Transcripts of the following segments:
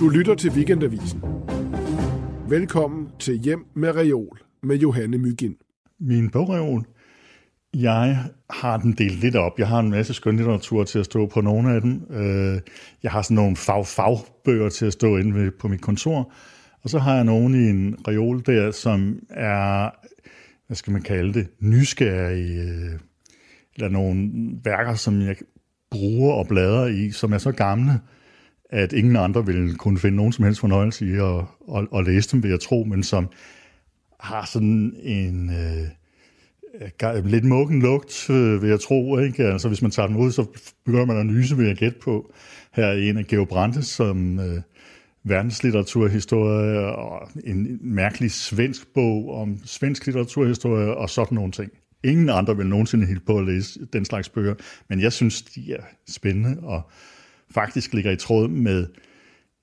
Du lytter til Weekendavisen. Velkommen til Hjem med Reol med Johanne Mygin. Min bogreol, jeg har den delt lidt op. Jeg har en masse skønlitteratur til at stå på nogle af dem. Øh, jeg har sådan nogle fag-fagbøger til at stå inde på mit kontor. Og så har jeg nogle i en reol der, som er, hvad skal man kalde det, nysgerrige, øh, eller nogle værker, som jeg bruger og bladrer i, som er så gamle, at ingen andre vil kunne finde nogen som helst fornøjelse i at, at, at læse dem, vil jeg tro, men som har sådan en øh, lidt mukken lugt, øh, vil jeg tro. Ikke? Altså, hvis man tager dem ud, så begynder man at nyse, vil jeg gætte på. Her er en af Georg Brandes, som øh, verdenslitteraturhistorie, og en mærkelig svensk bog om svensk litteraturhistorie, og sådan nogle ting. Ingen andre vil nogensinde helt på at læse den slags bøger, men jeg synes, de er spændende, og faktisk ligger i tråd med,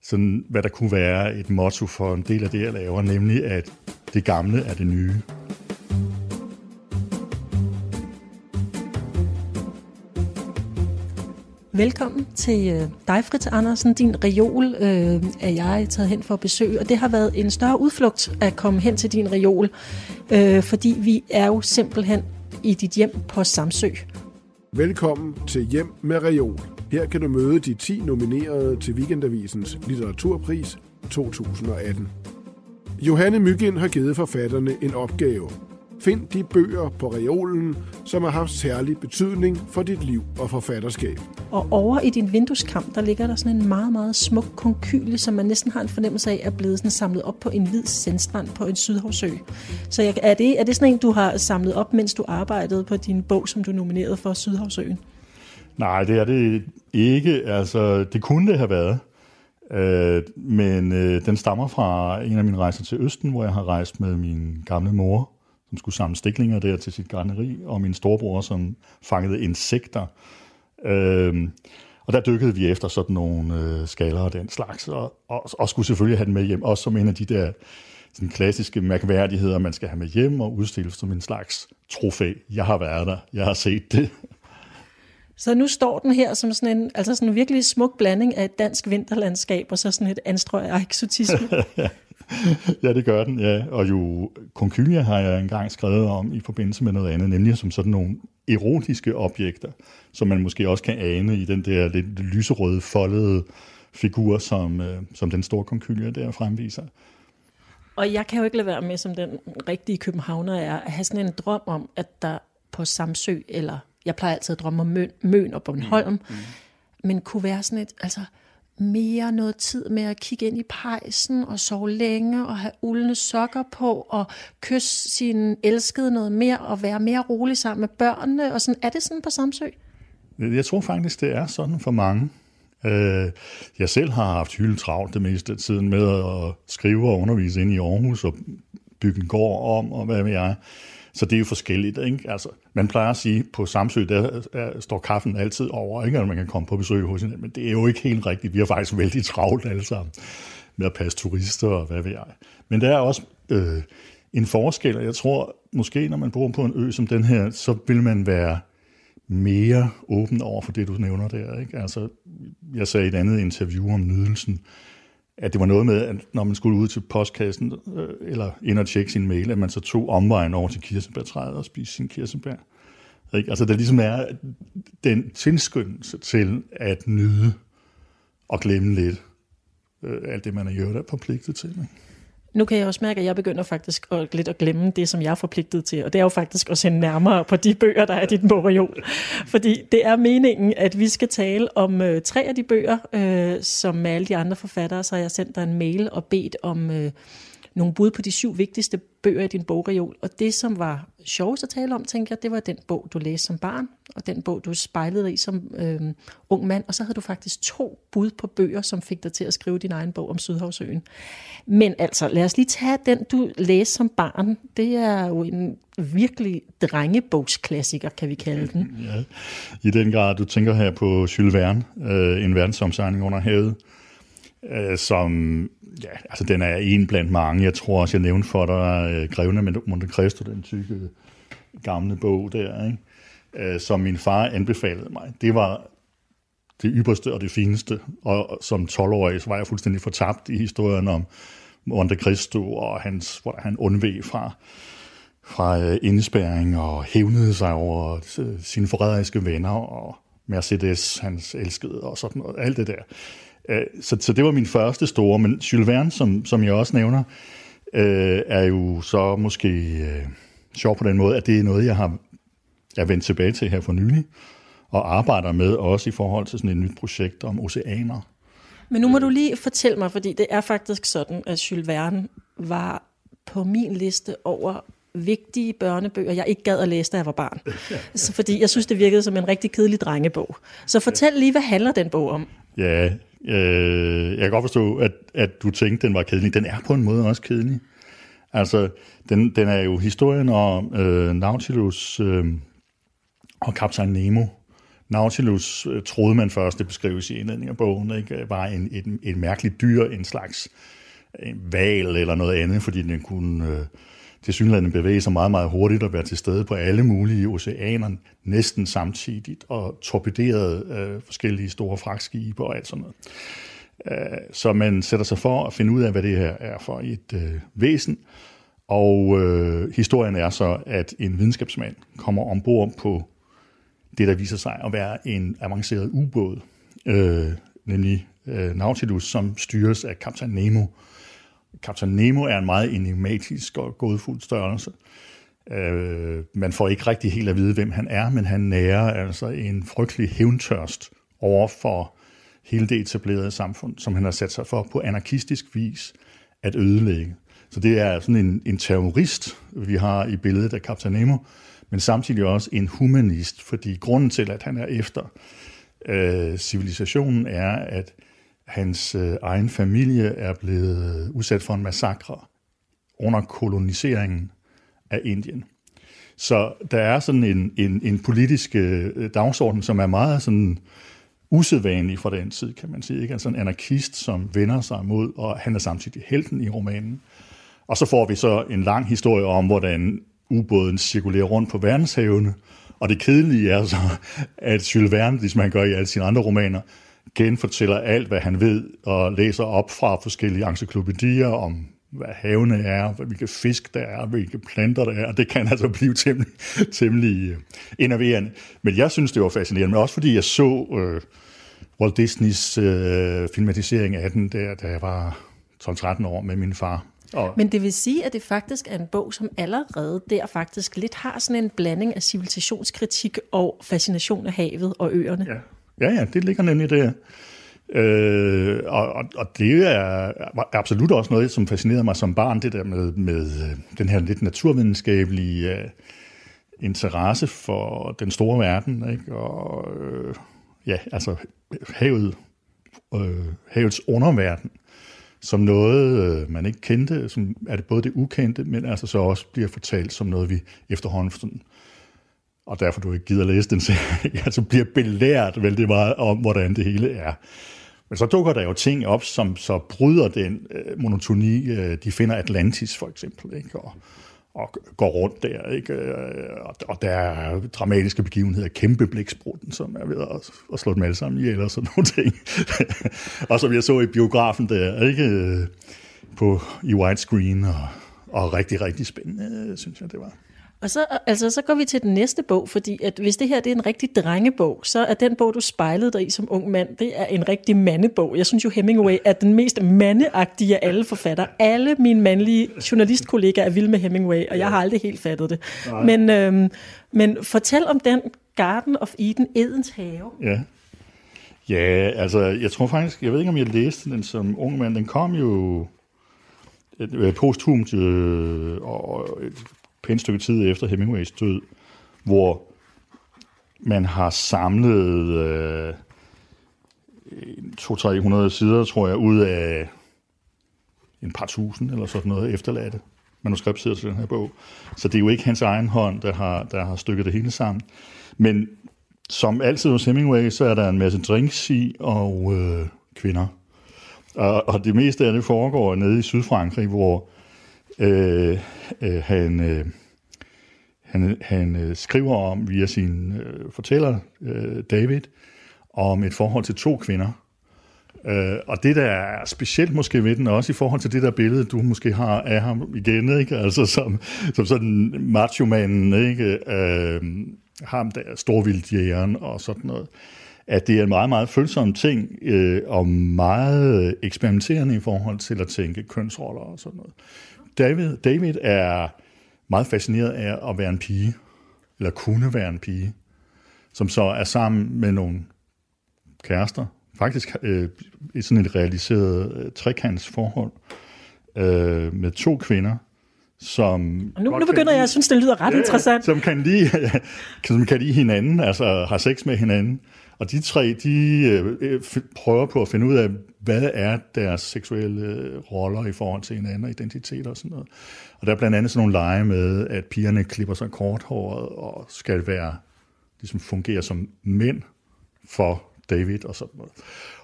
sådan, hvad der kunne være et motto for en del af det, jeg laver, nemlig at det gamle er det nye. Velkommen til øh, dig, Fritz Andersen. Din reol øh, er jeg taget hen for at besøge, og det har været en større udflugt at komme hen til din reol, øh, fordi vi er jo simpelthen i dit hjem på Samsø. Velkommen til Hjem med Reol. Her kan du møde de 10 nominerede til Weekendavisens litteraturpris 2018. Johanne Mygind har givet forfatterne en opgave. Find de bøger på reolen, som har haft særlig betydning for dit liv og forfatterskab. Og over i din vindueskamp, der ligger der sådan en meget, meget smuk konkyle, som man næsten har en fornemmelse af, er blevet sådan samlet op på en hvid sandstrand på en sydhavsø. Så er det, er det sådan en, du har samlet op, mens du arbejdede på din bog, som du nominerede for Sydhavsøen? Nej, det er det ikke. Altså, det kunne det have været. Øh, men øh, den stammer fra en af mine rejser til Østen, hvor jeg har rejst med min gamle mor, som skulle samle stiklinger der til sit garneri, og min storebror, som fangede insekter. Øh, og der dykkede vi efter sådan nogle øh, skaller og den slags, og, og, og skulle selvfølgelig have den med hjem, også som en af de der sådan klassiske mærkværdigheder, man skal have med hjem og udstille som en slags trofæ. Jeg har været der, jeg har set det. Så nu står den her som sådan en, altså sådan en virkelig smuk blanding af et dansk vinterlandskab og så sådan et anstrøg af eksotisme. ja, det gør den, ja. Og jo konkylia har jeg engang skrevet om i forbindelse med noget andet, nemlig som sådan nogle erotiske objekter, som man måske også kan ane i den der lidt lyserøde, foldede figur, som, øh, som den store konkylia der fremviser. Og jeg kan jo ikke lade være med, som den rigtige københavner er, at have sådan en drøm om, at der på Samsø eller jeg plejer altid at drømme om Møn, Møn og Bornholm, mm. Mm. men kunne være sådan et, altså mere noget tid med at kigge ind i pejsen og sove længe og have uldne sokker på og kysse sin elskede noget mere og være mere rolig sammen med børnene. Og sådan, er det sådan på Samsø? Jeg tror faktisk, det er sådan for mange. Øh, jeg selv har haft hylden travlt det meste af tiden med at skrive og undervise ind i Aarhus og bygge en gård om, og hvad ved jeg. Så det er jo forskelligt. Ikke? Altså, man plejer at sige, på Samsø, der, der står kaffen altid over, ikke? at man kan komme på besøg hos hinanden, men det er jo ikke helt rigtigt. Vi har faktisk vældig travlt alle sammen med at passe turister og hvad ved jeg. Men der er også øh, en forskel, og jeg tror måske, når man bor på en ø som den her, så vil man være mere åben over for det, du nævner der. Ikke? Altså, jeg sagde i et andet interview om nydelsen, at det var noget med, at når man skulle ud til postkassen, øh, eller ind og tjekke sin mail, at man så tog omvejen over til kirsebærtræet og spiste sin kirsebær. Ikke? Altså der ligesom er den tilskyndelse til at nyde og glemme lidt øh, alt det, man er gjort er forpligtet til. Ikke? Nu kan jeg også mærke, at jeg begynder faktisk at, lidt at glemme det, som jeg er forpligtet til. Og det er jo faktisk at sende nærmere på de bøger, der er i dit bogreol. Fordi det er meningen, at vi skal tale om øh, tre af de bøger, øh, som med alle de andre forfattere, så har jeg sendt dig en mail og bedt om øh, nogle bud på de syv vigtigste bøger i din bogreol. Og det, som var sjovest at tale om, tænker jeg, det var den bog, du læste som barn, og den bog, du spejlede i som øh, ung mand. Og så havde du faktisk to bud på bøger, som fik dig til at skrive din egen bog om Sydhavsøen. Men altså, lad os lige tage den, du læste som barn. Det er jo en virkelig drengebogsklassiker, kan vi kalde den. Ja, i den grad. Du tænker her på Jules Verne, øh, En verdensomsejling under havet, øh, som, ja, altså den er en blandt mange. Jeg tror også, jeg nævnte for dig øh, Grevene med Monte Cristo, den tykke gamle bog der, ikke? Øh, som min far anbefalede mig. Det var det ypperste og det fineste. Og som 12-årig så var jeg fuldstændig fortabt i historien om Monte Cristo og hans, hvor han undveg fra, fra øh, indespæring og hævnede sig over øh, sine forræderiske venner og Mercedes, hans elskede og sådan noget, alt det der. Øh, så, så det var min første store, men Jules Verne, som, som jeg også nævner, øh, er jo så måske øh, sjov på den måde, at det er noget, jeg har jeg vendt tilbage til her for nylig, og arbejder med også i forhold til sådan et nyt projekt om oceaner. Men nu må du lige fortælle mig, fordi det er faktisk sådan, at Jules Verne var på min liste over vigtige børnebøger, jeg ikke gad at læse, da jeg var barn. Så, fordi jeg synes, det virkede som en rigtig kedelig drengebog. Så fortæl lige, hvad handler den bog om? Ja, øh, jeg kan godt forstå, at, at du tænkte, den var kedelig. Den er på en måde også kedelig. Altså, den, den er jo historien om øh, Nautilus øh, og kaptajn Nemo. Nautilus øh, troede man først, det beskrives i indledningen af bogen, ikke, var en, et, et mærkeligt dyr, en slags en val eller noget andet, fordi den kunne øh, til synligheden bevæge sig meget, meget hurtigt og være til stede på alle mulige oceaner næsten samtidigt og torpederede øh, forskellige store fragtskibe og alt sådan noget. Øh, så man sætter sig for at finde ud af, hvad det her er for et øh, væsen, og øh, historien er så, at en videnskabsmand kommer ombord på det, der viser sig at være en avanceret ubåd, øh, nemlig øh, Nautilus, som styres af kaptajn Nemo. Captain Nemo er en meget enigmatisk og godfuld størrelse. Øh, man får ikke rigtig helt at vide, hvem han er, men han nærer altså en frygtelig hævntørst over for hele det etablerede samfund, som han har sat sig for på anarkistisk vis at ødelægge. Så det er sådan en, en terrorist, vi har i billedet af Captain Nemo, men samtidig også en humanist, fordi grunden til, at han er efter øh, civilisationen, er, at hans øh, egen familie er blevet øh, udsat for en massakre under koloniseringen af Indien. Så der er sådan en, en, en politisk øh, dagsorden, som er meget sådan usædvanlig fra den tid, kan man sige. Ikke? Altså en anarkist, som vender sig mod, og han er samtidig helten i romanen. Og så får vi så en lang historie om, hvordan ubåden cirkulerer rundt på verdenshavene. Og det kedelige er så, at Jules Verne, ligesom han gør i alle sine andre romaner, genfortæller alt, hvad han ved, og læser op fra forskellige encyklopædier om, hvad havene er, hvilke fisk der er, hvilke planter der er. Det kan altså blive temmelig, temmelig uh, enerverende. Men jeg synes, det var fascinerende, men også fordi jeg så uh, Walt Disneys uh, filmatisering af den, der, da jeg var 12-13 år med min far. Og... Men det vil sige, at det faktisk er en bog, som allerede der faktisk lidt har sådan en blanding af civilisationskritik og fascination af havet og øerne. Ja, ja, ja det ligger nemlig der. Øh, og, og, og det er absolut også noget, som fascinerede mig som barn, det der med, med øh, den her lidt naturvidenskabelige uh, interesse for den store verden, ikke? og øh, ja, altså havet, øh, havets underverden som noget, øh, man ikke kendte, som er det både det ukendte, men altså så også bliver fortalt som noget, vi efterhånden sådan, og derfor du ikke gider læse den serie, altså bliver belært vældig meget om, hvordan det hele er. Men så dukker der jo ting op, som så bryder den øh, monotoni. Øh, de finder Atlantis for eksempel, ikke? Og, og går rundt der, ikke? Øh, og, og der er dramatiske begivenheder, kæmpe blæksprutten, som er ved at, at slå dem alle sammen ihjel og sådan nogle ting. og som jeg så i biografen der, ikke? Øh, på, i widescreen, og, og rigtig, rigtig spændende, synes jeg, det var. Og så, altså, så går vi til den næste bog, fordi at hvis det her det er en rigtig drengebog, så er den bog, du spejlede dig i som ung mand, det er en rigtig mandebog. Jeg synes jo, Hemingway er den mest mandeagtige af alle forfattere. Alle mine mandlige journalistkollegaer er vilde med Hemingway, og jeg har aldrig helt fattet det. Men, øhm, men fortæl om den Garden of Eden, Edens have. Ja. Ja, altså, jeg tror faktisk, jeg ved ikke, om jeg læste den som ung mand. Den kom jo øh, posthumt øh, og pænt stykke tid efter Hemingways død, hvor man har samlet øh, 200-300 sider, tror jeg, ud af en par tusind eller sådan noget efterladte manuskriptsider til den her bog. Så det er jo ikke hans egen hånd, der har, der har stykket det hele sammen. Men som altid hos Hemingway, så er der en masse drinks i og øh, kvinder. Og, og det meste af det foregår nede i Sydfrankrig, hvor øh, øh, han, øh, han, han øh, skriver om via sin øh, fortæller, øh, David, om et forhold til to kvinder. Øh, og det, der er specielt måske ved den, også i forhold til det der billede, du måske har af ham igen, ikke? Altså som, som sådan macho-manden, ikke? Øh, ham der, storvildjægeren og sådan noget, at det er en meget, meget følsom ting, øh, og meget eksperimenterende i forhold til at tænke kønsroller og sådan noget. David, David er meget fascineret af at være en pige, eller kunne være en pige, som så er sammen med nogle kærester, faktisk øh, i sådan et realiseret øh, trekantsforhold øh, med to kvinder, som... Og nu, nu begynder jeg at synes, det lyder ret ja, interessant. Som kan, lide, som kan lide hinanden, altså har sex med hinanden. Og de tre, de øh, øh prøver på at finde ud af, hvad er deres seksuelle øh, roller i forhold til hinanden og identitet og sådan noget. Og der er blandt andet sådan nogle lege med, at pigerne klipper sig korthåret og skal være, ligesom fungere som mænd for David og sådan noget.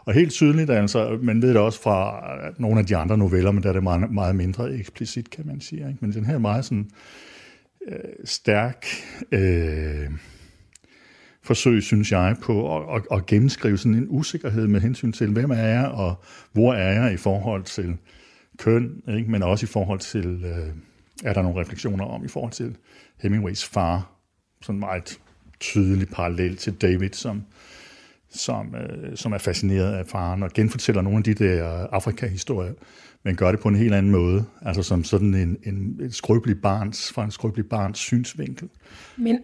Og helt tydeligt, altså, man ved det også fra øh, nogle af de andre noveller, men der er det meget, meget mindre eksplicit, kan man sige. Ikke? Men den her er meget sådan øh, stærk øh, forsøg, synes jeg, på at, at, at gennemskrive sådan en usikkerhed med hensyn til, hvem er jeg, og hvor er jeg i forhold til køn, ikke? men også i forhold til, øh, er der nogle refleksioner om, i forhold til Hemingways far, sådan meget tydelig parallel til David, som, som, øh, som er fascineret af faren og genfortæller nogle af de der Afrika-historier, men gør det på en helt anden måde, altså som sådan en, en, en skrøbelig barns, fra en skrøbelig barns synsvinkel. Men,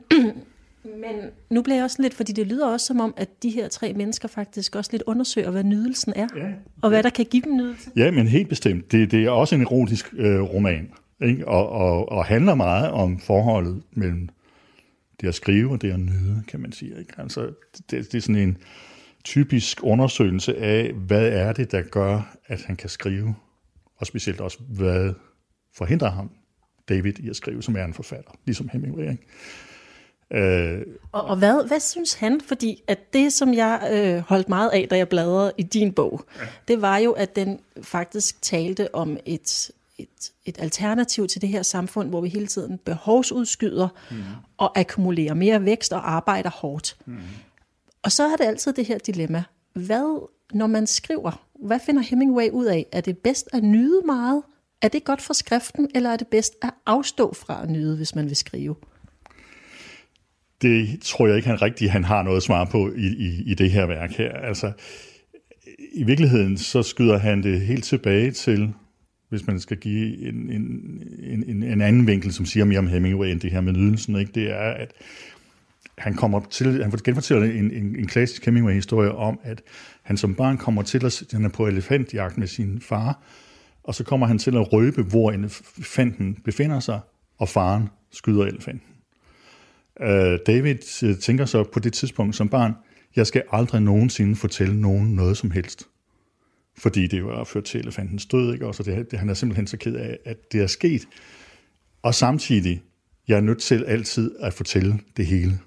men nu bliver jeg også lidt, fordi det lyder også som om, at de her tre mennesker faktisk også lidt undersøger, hvad nydelsen er, ja, og hvad der kan give dem nydelse. Ja, men helt bestemt. Det, det er også en erotisk øh, roman, ikke? Og, og, og handler meget om forholdet mellem det at skrive og det at nyde, kan man sige. Ikke? Altså, det, det er sådan en typisk undersøgelse af, hvad er det, der gør, at han kan skrive, og specielt også, hvad forhindrer ham, David, i at skrive, som er en forfatter, ligesom Hemingway. Ikke? Øh, og, og hvad, hvad synes han? Fordi at det, som jeg øh, holdt meget af, da jeg bladrede i din bog, ja. det var jo, at den faktisk talte om et et, et alternativ til det her samfund, hvor vi hele tiden behovsudskyder mm. og akkumulerer mere vækst og arbejder hårdt. Mm. Og så er det altid det her dilemma. Hvad, når man skriver, hvad finder Hemingway ud af? Er det bedst at nyde meget? Er det godt for skriften, eller er det bedst at afstå fra at nyde, hvis man vil skrive? Det tror jeg ikke, han rigtig han har noget svar på i, i, i det her værk her. Altså, i virkeligheden så skyder han det helt tilbage til hvis man skal give en, en, en, en anden vinkel, som siger mere om Hemingway end det her med nydelsen, ikke? det er, at han kommer til, han genfortæller en, en, en klassisk Hemingway-historie om, at han som barn kommer til at, han er på elefantjagt med sin far, og så kommer han til at røbe, hvor elefanten befinder sig, og faren skyder elefanten. Øh, David øh, tænker så på det tidspunkt som barn, jeg skal aldrig nogensinde fortælle nogen noget som helst fordi det jo har ført til elefantens død, ikke? Og så det, det, han er simpelthen så ked af, at det er sket. Og samtidig, jeg er nødt til altid at fortælle det hele.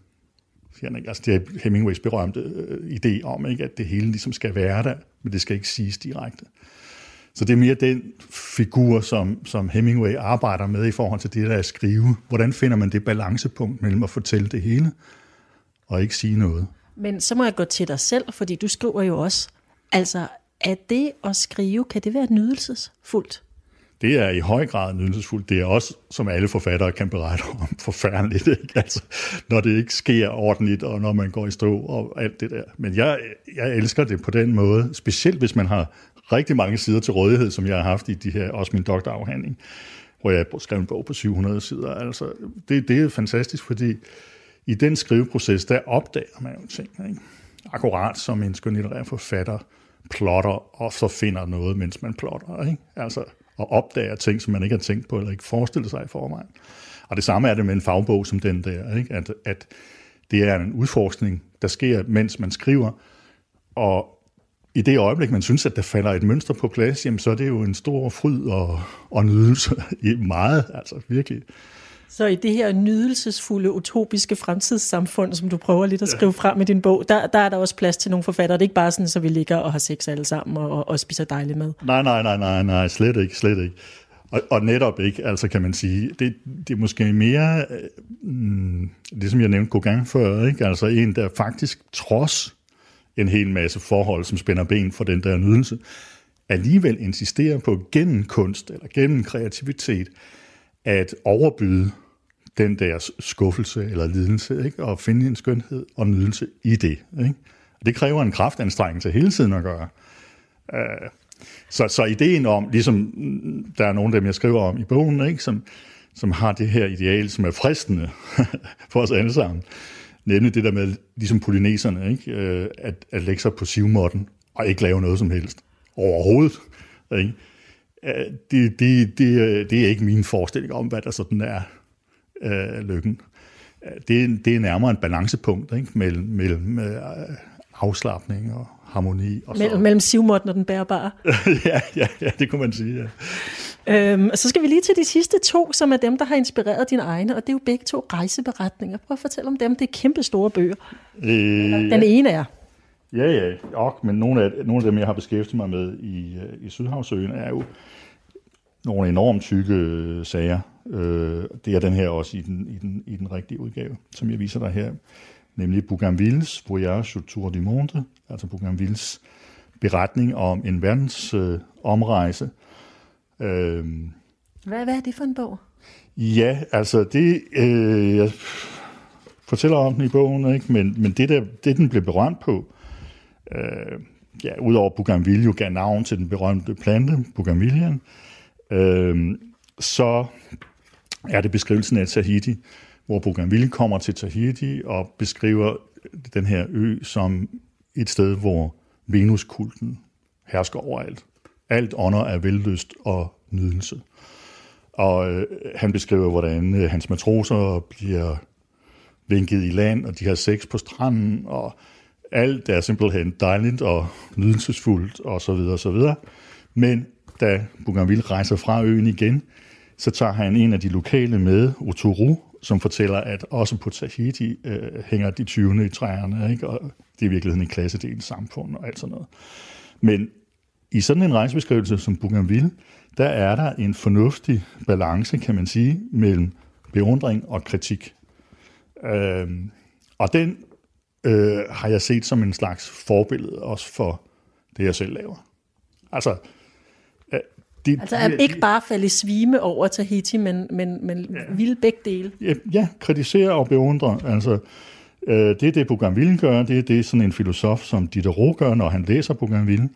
Siger han, ikke? Altså, det er Hemingways berømte øh, idé om, ikke? at det hele ligesom skal være der, men det skal ikke siges direkte. Så det er mere den figur, som, som Hemingway arbejder med i forhold til det der at skrive. Hvordan finder man det balancepunkt mellem at fortælle det hele og ikke sige noget? Men så må jeg gå til dig selv, fordi du skriver jo også, altså er det at skrive, kan det være nydelsesfuldt? Det er i høj grad nydelsesfuldt. Det er også, som alle forfattere kan berette om, forfærdeligt. Ikke? Altså, når det ikke sker ordentligt, og når man går i stå og alt det der. Men jeg, jeg elsker det på den måde, specielt hvis man har rigtig mange sider til rådighed, som jeg har haft i de her, også min doktorafhandling, hvor jeg skrev en bog på 700 sider. Altså, det, det er fantastisk, fordi i den skriveproces, der opdager man jo ting. Ikke? Akkurat som en skønlitterær forfatter plotter, og så finder noget, mens man plotter, ikke? Altså, og opdager ting, som man ikke har tænkt på, eller ikke forestillet sig i forvejen. Og det samme er det med en fagbog som den der, ikke? At, at det er en udforskning, der sker, mens man skriver, og i det øjeblik, man synes, at der falder et mønster på plads, jamen, så er det jo en stor fryd og, og nydelse i meget, altså virkelig. Så i det her nydelsesfulde, utopiske fremtidssamfund, som du prøver lidt at skrive ja. frem med din bog, der, der er der også plads til nogle forfattere. Det er ikke bare sådan, så vi ligger og har sex alle sammen og, og spiser dejligt mad. Nej, nej, nej, nej, nej, slet ikke, slet ikke. Og, og netop ikke, altså kan man sige, det, det er måske mere, mm, det som jeg nævnte Gauguin før, ikke? altså en, der faktisk trods en hel masse forhold, som spænder ben for den der nydelse, alligevel insisterer på gennem kunst eller gennem kreativitet at overbyde den der skuffelse eller lidelse, ikke? og finde en skønhed og nydelse i det. Ikke? Og Det kræver en kraftanstrengelse hele tiden at gøre. Uh, så, så ideen om, ligesom der er nogle af dem, jeg skriver om i bogen, ikke? Som, som har det her ideal, som er fristende for os alle sammen, nemlig det der med, ligesom polyneserne, ikke? Uh, at, at lægge sig på sivmåtten og ikke lave noget som helst overhovedet. Ikke? Det, det, det, det er ikke min forestilling om, hvad der sådan er uh, lykken. Det, det er nærmere en balancepunkt ikke? mellem, mellem uh, afslappning og harmoni. Og Mell- mellem sivmåtten og den bærbare. ja, ja, ja, det kunne man sige, ja. Øhm, så skal vi lige til de sidste to, som er dem, der har inspireret dine egne, og det er jo begge to rejseberetninger. Prøv at fortælle om dem. Det er kæmpe store bøger. Øh, Den ene er. Ja, ja, ok, men nogle af, nogle af dem, jeg har beskæftiget mig med i, øh, i Sydhavsøen, er jo nogle enormt tykke øh, sager. Øh, det er den her også i den, i, den, i den rigtige udgave, som jeg viser dig her nemlig Bougainvilles Voyage au Tour du Monde, altså Bougainvilles beretning om en verdens øh, omrejse. Øhm. Hvad, hvad er det for en bog? Ja, altså det, øh, jeg fortæller om den i bogen, ikke? Men, men det, der, det, den blev berømt på, øh, ja, udover Bougainville jo gav navn til den berømte plante, Bougainvillean, øh, så er det beskrivelsen af Tahiti, hvor Bougainville kommer til Tahiti og beskriver den her ø som et sted, hvor Venuskulten hersker overalt. Alt ånder er vellyst og nydelse. Og øh, han beskriver, hvordan øh, hans matroser bliver vinket i land, og de har sex på stranden, og alt er simpelthen dejligt og nydelsesfuldt, og så videre, og så videre. Men da Bougainville rejser fra øen igen, så tager han en af de lokale med, Otoru, som fortæller, at også på Tahiti øh, hænger de 20. i træerne, ikke? og det er i virkeligheden en klassedelt samfund og alt sådan noget. Men i sådan en rejsebeskrivelse som Bougainville, der er der en fornuftig balance, kan man sige, mellem beundring og kritik. Øh, og den øh, har jeg set som en slags forbillede også for det, jeg selv laver. Altså, det, altså at ikke bare falde i svime over Tahiti, men, men, men ja. ville begge dele. Ja, ja, kritisere og beundre. Altså, øh, det er det, Bougainville gør, det er det, sådan en filosof som Diderot gør, når han læser Bougainville.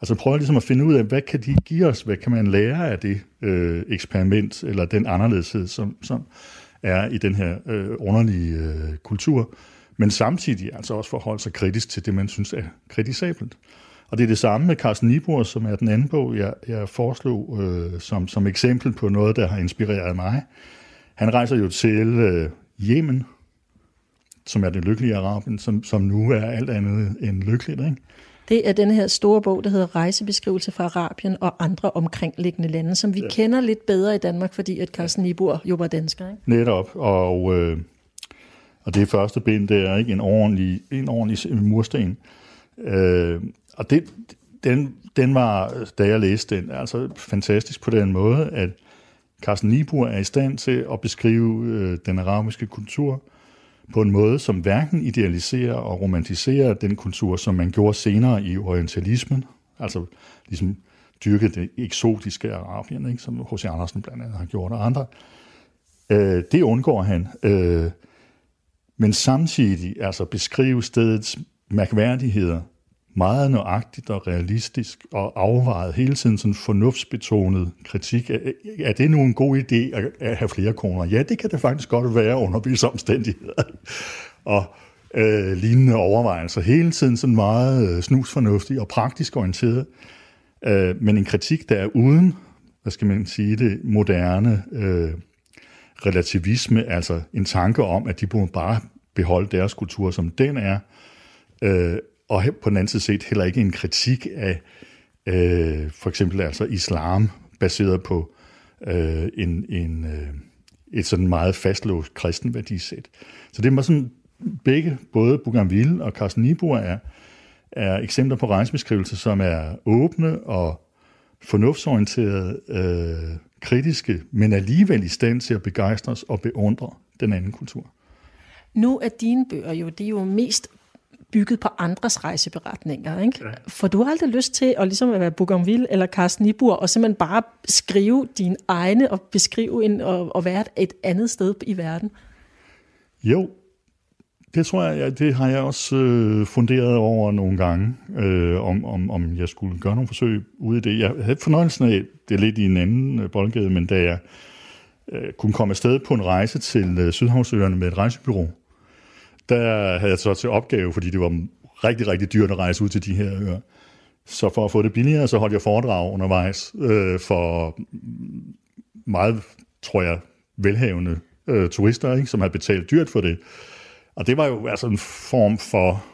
Altså prøver ligesom at finde ud af, hvad kan de give os, hvad kan man lære af det øh, eksperiment, eller den anderledeshed, som, som er i den her øh, underlige øh, kultur, men samtidig altså også forholde sig kritisk til det, man synes er kritisabelt. Og det er det samme med Carsten Niebuhr, som er den anden bog, jeg, jeg foreslog øh, som, som eksempel på noget, der har inspireret mig. Han rejser jo til øh, Yemen, som er det lykkelige Arabien, som, som nu er alt andet end lykkeligt. Ikke? Det er den her store bog, der hedder Rejsebeskrivelse fra Arabien og andre omkringliggende lande, som vi ja. kender lidt bedre i Danmark, fordi at Carsten Niebuhr jo var dansker. Ikke? Netop, og, øh, og det første bind, det er ikke en ordentlig, en ordentlig mursten. Øh, og det, den, den var, da jeg læste den, altså fantastisk på den måde, at Carsten Niebuhr er i stand til at beskrive øh, den arabiske kultur på en måde, som hverken idealiserer og romantiserer den kultur, som man gjorde senere i orientalismen, altså ligesom dyrke det eksotiske Arabien, ikke, som H.C. Andersen blandt andet har gjort, og andre. Øh, det undgår han. Øh, men samtidig altså beskrive stedets mærkværdigheder meget nøjagtigt og realistisk og afvejet hele tiden sådan fornuftsbetonet kritik. Er, det nu en god idé at have flere kroner? Ja, det kan det faktisk godt være under visse omstændigheder. og øh, lignende overvejelser. Hele tiden sådan meget øh, snusfornuftig og praktisk orienteret. Øh, men en kritik, der er uden, hvad skal man sige det, moderne øh, relativisme, altså en tanke om, at de burde bare beholde deres kultur, som den er, øh, og på den anden side set heller ikke en kritik af øh, for eksempel altså islam, baseret på øh, en, en, øh, et sådan meget fastlåst kristen værdisæt. Så det var sådan begge, både Bougainville og Carsten Niebuhr er, er eksempler på rejsebeskrivelser, som er åbne og fornuftsorienterede, øh, kritiske, men alligevel i stand til at begejstre os og beundre den anden kultur. Nu er dine bøger jo, det er jo mest bygget på andres rejseberetninger. Ikke? Ja. For du har aldrig lyst til at, ligesom at være Bougainville eller Carsten Nibur, og simpelthen bare skrive dine egne og beskrive en, og, og være et andet sted i verden. Jo, det tror jeg, det har jeg også øh, funderet over nogle gange, øh, om, om, om jeg skulle gøre nogle forsøg ude i det. Jeg havde fornøjelsen af, det er lidt i en anden øh, boldgade, men da jeg øh, kunne komme afsted på en rejse til øh, Sydhavsøerne med et rejsebyrå, der havde jeg så til opgave, fordi det var rigtig, rigtig dyrt at rejse ud til de her øer. Så for at få det billigere, så holdt jeg foredrag undervejs øh, for meget, tror jeg, velhavende øh, turister, ikke, som havde betalt dyrt for det. Og det var jo altså en form for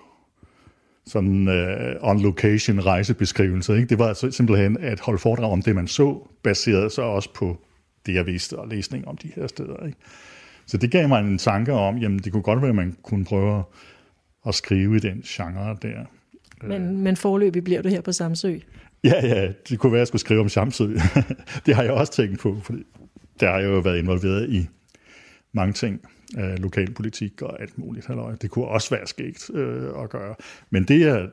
sådan øh, on-location rejsebeskrivelse. Ikke? Det var altså simpelthen at holde foredrag om det, man så, baseret så også på det, jeg vidste, og læsning om de her steder. Ikke? Så det gav mig en tanke om, jamen det kunne godt være, at man kunne prøve at skrive i den genre der. Men, men forløbig bliver du her på Samsø? Ja, ja, det kunne være, at jeg skulle skrive om Samsø. det har jeg også tænkt på, fordi der har jeg jo været involveret i mange ting øh, lokalpolitik og alt muligt. Halløj. Det kunne også være skægt øh, at gøre. Men det, jeg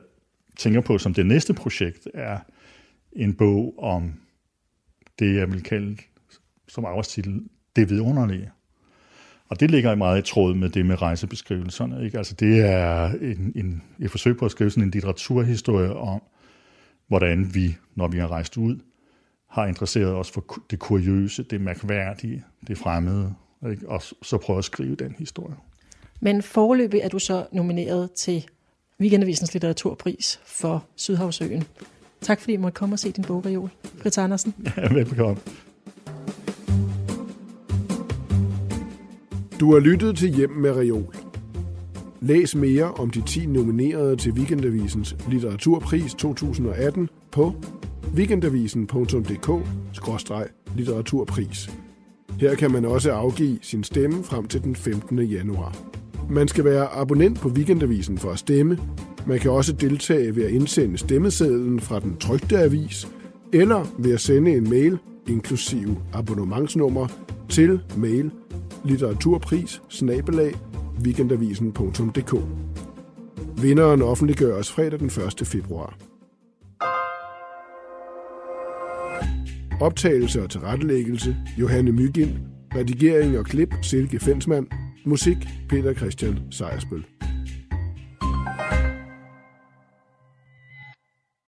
tænker på som det næste projekt, er en bog om det, jeg vil kalde som arbejdstitel, det vidunderlige. Og det ligger meget i tråd med det med rejsebeskrivelserne. Ikke? Altså det er en, en, et forsøg på at skrive sådan en litteraturhistorie om, hvordan vi, når vi har rejst ud, har interesseret os for det kuriøse, det mærkværdige, det fremmede, ikke? og så prøve at skrive den historie. Men foreløbig er du så nomineret til Weekendavisens litteraturpris for Sydhavsøen. Tak fordi I måtte komme og se din bog, Reol. Fritz Andersen. Ja, velbekomme. Du har lyttet til Hjem med Reol. Læs mere om de 10 nominerede til Weekendavisens litteraturpris 2018 på weekendavisen.dk-litteraturpris. Her kan man også afgive sin stemme frem til den 15. januar. Man skal være abonnent på Weekendavisen for at stemme. Man kan også deltage ved at indsende stemmesedlen fra den trygte avis, eller ved at sende en mail, inklusive abonnementsnummer, til mail litteraturpris weekendavisen.dk. Vinderen offentliggøres fredag den 1. februar. Optagelse og tilrettelæggelse Johanne Mygind. Redigering og klip Silke Fensmann. Musik Peter Christian Sejersbøl.